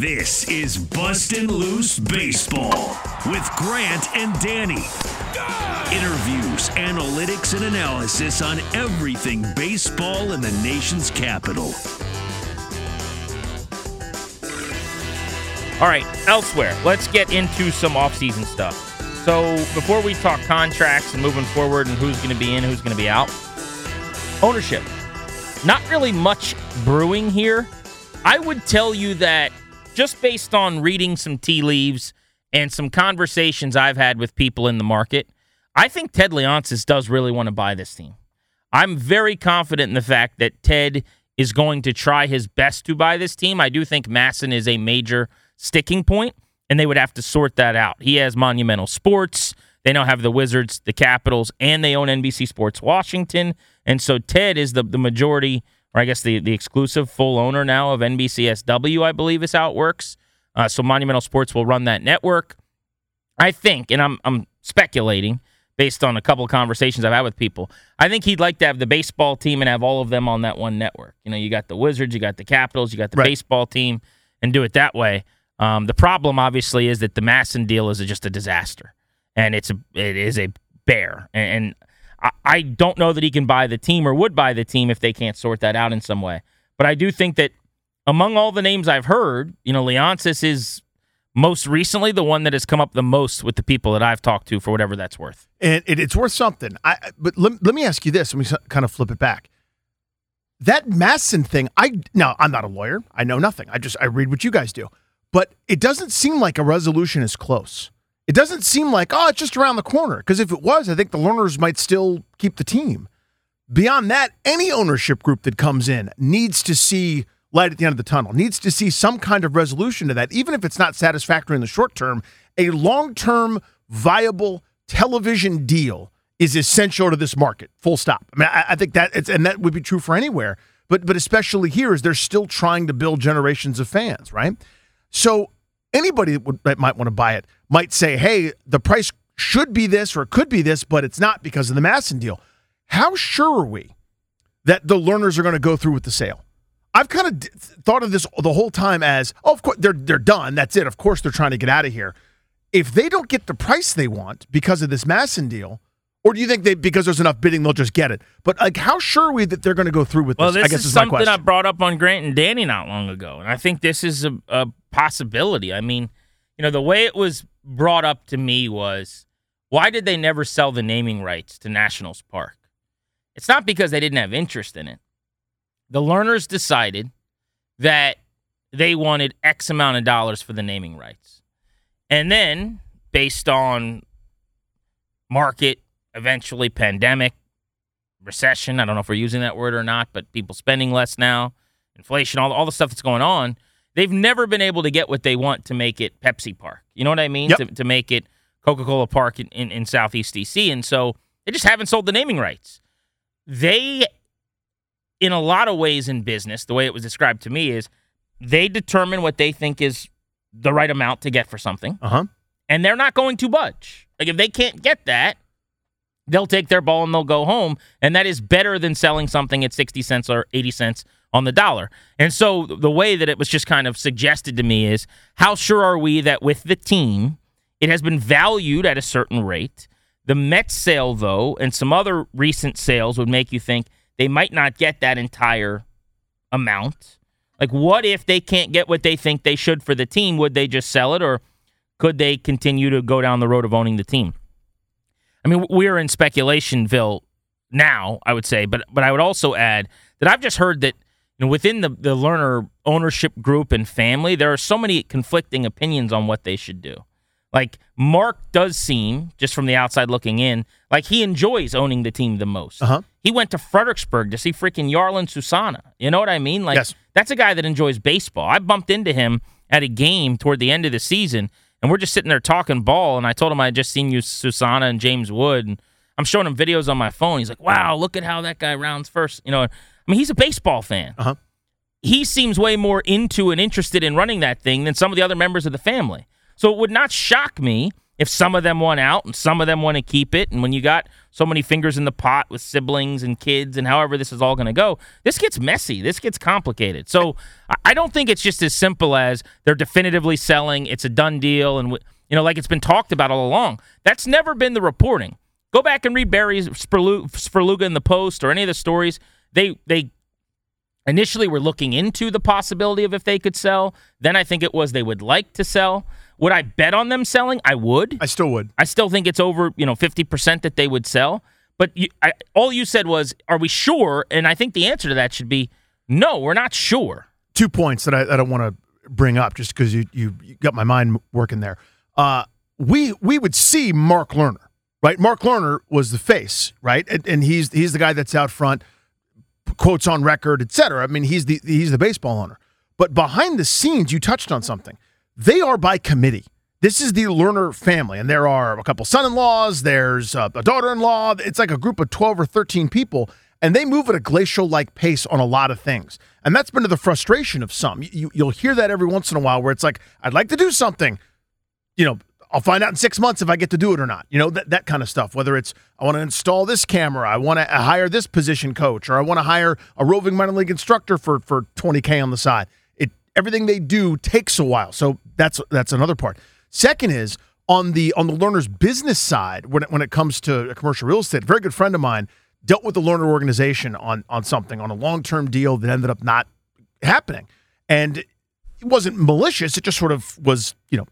This is Bustin' Loose Baseball with Grant and Danny. Interviews, analytics, and analysis on everything baseball in the nation's capital. All right, elsewhere, let's get into some offseason stuff. So, before we talk contracts and moving forward and who's going to be in, who's going to be out, ownership. Not really much brewing here. I would tell you that just based on reading some tea leaves and some conversations I've had with people in the market, I think Ted Leonsis does really want to buy this team. I'm very confident in the fact that Ted is going to try his best to buy this team. I do think MASN is a major sticking point, and they would have to sort that out. He has Monumental Sports. They now have the Wizards, the Capitals, and they own NBC Sports Washington. And so Ted is the, the majority, or I guess the, the exclusive full owner now of NBCSW, I believe is how it works. Uh, so Monumental Sports will run that network. I think, and I'm, I'm speculating based on a couple of conversations I've had with people, I think he'd like to have the baseball team and have all of them on that one network. You know, you got the Wizards, you got the Capitals, you got the Right. baseball team, and do it that way. Um, the problem, obviously, is that the MASN deal is just a disaster, and it's a it is a bear, and, and I, I don't know that he can buy the team or would buy the team if they can't sort that out in some way. But I do think that among all the names I've heard, you know, Leonsis is most recently the one that has come up the most with the people that I've talked to for whatever that's worth. and it, it's worth something. I but let, let me ask you this. Let me kind of flip it back. That MASN thing, I now I'm not a lawyer. I know nothing. I just I read what you guys do, but it doesn't seem like a resolution is close. It doesn't seem like oh it's just around the corner. Because if it was, I think the Lerners might still keep the team. Beyond that, any ownership group that comes in needs to see light at the end of the tunnel. Needs to see some kind of resolution to that, even if it's not satisfactory in the short term. A long term viable television deal is essential to this market. Full stop. I mean, I, I think that it's and that would be true for anywhere, but but especially here, is they're still trying to build generations of fans, right? So anybody that, would, that might want to buy it might say, "Hey, the price should be this or it could be this, but it's not because of the MASN deal." How sure are we that the Lerners are going to go through with the sale? I've kind of d- thought of this the whole time as, oh, of course they're they're done. That's it. Of course they're trying to get out of here. If they don't get the price they want because of this MASN deal, or do you think they because there's enough bidding they'll just get it? But like, how sure are we that they're going to go through with Well, this? this I guess is is something. I brought up on Grant and Danny not long ago, and I think this is a, a possibility. I mean, you know, the way it was brought up to me was, why did they never sell the naming rights to Nationals Park? It's not because they didn't have interest in it. The learners decided that they wanted X amount of dollars for the naming rights, and then based on market, eventually pandemic, recession. I don't know if we're using that word or not, but people spending less now, inflation, all, all the stuff that's going on. They've never been able to get what they want to make it Pepsi Park. You know what I mean? Yep. To, to make it Coca Cola Park in, in, in Southeast DC. And so they just haven't sold the naming rights. They, in a lot of ways in business, the way it was described to me is they determine what they think is the right amount to get for something uh huh. and they're not going to budge. Like if they can't get that, they'll take their ball and they'll go home, and that is better than selling something at 60 cents or 80 cents on the dollar. And so the way that it was just kind of suggested to me is how sure are we that with the team, it has been valued at a certain rate. The Mets sale, though, and some other recent sales would make you think they might not get that entire amount. Like, what if they can't get what they think they should for the team? Would they just sell it, or could they continue to go down the road of owning the team? I mean, we're in speculationville now, I would say, but but I would also add that I've just heard that know, within the, the Lerner ownership group and family, there are so many conflicting opinions on what they should do. Like Mark does seem, just from the outside looking in, like he enjoys owning the team the most. Uh-huh. He went to Fredericksburg to see freaking Jarlin Susana. You know what I mean? Like Yes. that's a guy that enjoys baseball. I bumped into him at a game toward the end of the season, and we're just sitting there talking ball. And I told him I had just seen you Susana and James Wood, and I'm showing him videos on my phone. He's like, "Wow, look at how that guy rounds first. You know, I mean, he's a baseball fan. Uh-huh. He seems way more into and interested in running that thing than some of the other members of the family. So it would not shock me if some of them want out and some of them want to keep it. And when you got so many fingers in the pot with siblings and kids and however this is all going to go, this gets messy. This gets complicated. So I- don't think it's just as simple as they're definitively selling. It's a done deal, and you know, like it's been talked about all along. That's never been the reporting. Go back and read Barry Sperlu- Svrluga in the Post or any of the stories. They they initially were looking into the possibility of if they could sell. Then I think it was they would like to sell. Would I bet on them selling? I would. I still would. I still think it's over, you know, 50% that they would sell. But you, I, all you said was, are we sure? And I think the answer to that should be no, we're not sure. two points that I, that I want to bring up just because you, you you got my mind working there. Uh, we we would see Mark Lerner, right? Mark Lerner was the face, right? And, and he's he's the guy that's out front, quotes on record, et cetera. I mean, he's the he's the baseball owner. But behind the scenes, you touched on something. They are by committee. This is the Lerner family, and there are a couple son-in-laws. There's a, a daughter-in-law. It's like a group of twelve or thirteen people, and they move at a glacial-like pace on a lot of things. And that's been to the frustration of some. You, you'll hear that every once in a while, where it's like, "I'd like to do something," you know, I'll find out in six months if I get to do it or not. You know, that, that kind of stuff. Whether it's I want to install this camera, I want to uh, hire this position coach, or I want to hire a roving minor league instructor for for 20k on the side. It everything they do takes a while. So that's that's another part. Second is on the on the Lerner's business side when it, when it comes to commercial real estate. A very good friend of mine dealt with the learner organization on on something on a long term deal that ended up not happening, and it wasn't malicious. It just sort of was you know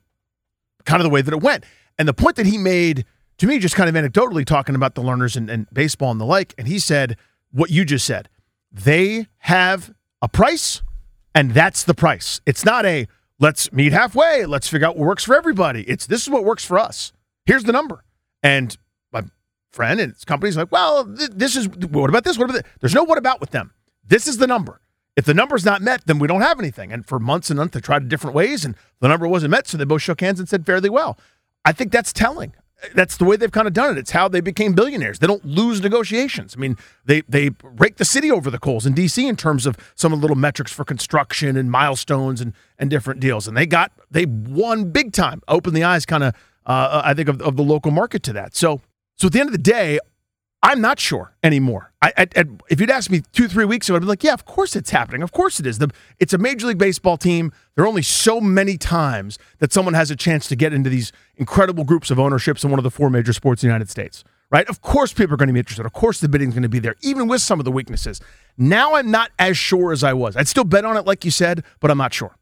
kind of the way that it went. And the point that he made to me, just kind of anecdotally talking about the Lerners and, and baseball and the like, and he said what you just said. They have a price, and that's the price. It's not a let's meet halfway, let's figure out what works for everybody. It's this is what works for us. Here's the number. And my friend and his company's like, well, th- this is what about this? What about that? There's no what about with them. This is the number. If the number's not met, then we don't have anything. And for months and months, they tried different ways, and the number wasn't met. So they both shook hands and said fairly well. I think that's telling. That's the way they've kind of done it. It's how they became billionaires. They don't lose negotiations. I mean, they they rake the city over the coals in DC in terms of some of the little metrics for construction and milestones and and different deals. And they got they won big time. Opened the eyes, kind of uh, I think of, of the local market to that. So so at the end of the day, I'm not sure anymore. I, I, I- if you'd asked me two, three weeks ago, I'd be like, yeah, of course it's happening. Of course it is. The, it's a Major League Baseball team. There are only so many times that someone has a chance to get into these incredible groups of ownerships in one of the four major sports in the United States, right? Of course people are going to be interested. Of course the bidding's going to be there, even with some of the weaknesses. Now I'm not as sure as I was. I'd still bet on it, like you said, but I'm not sure.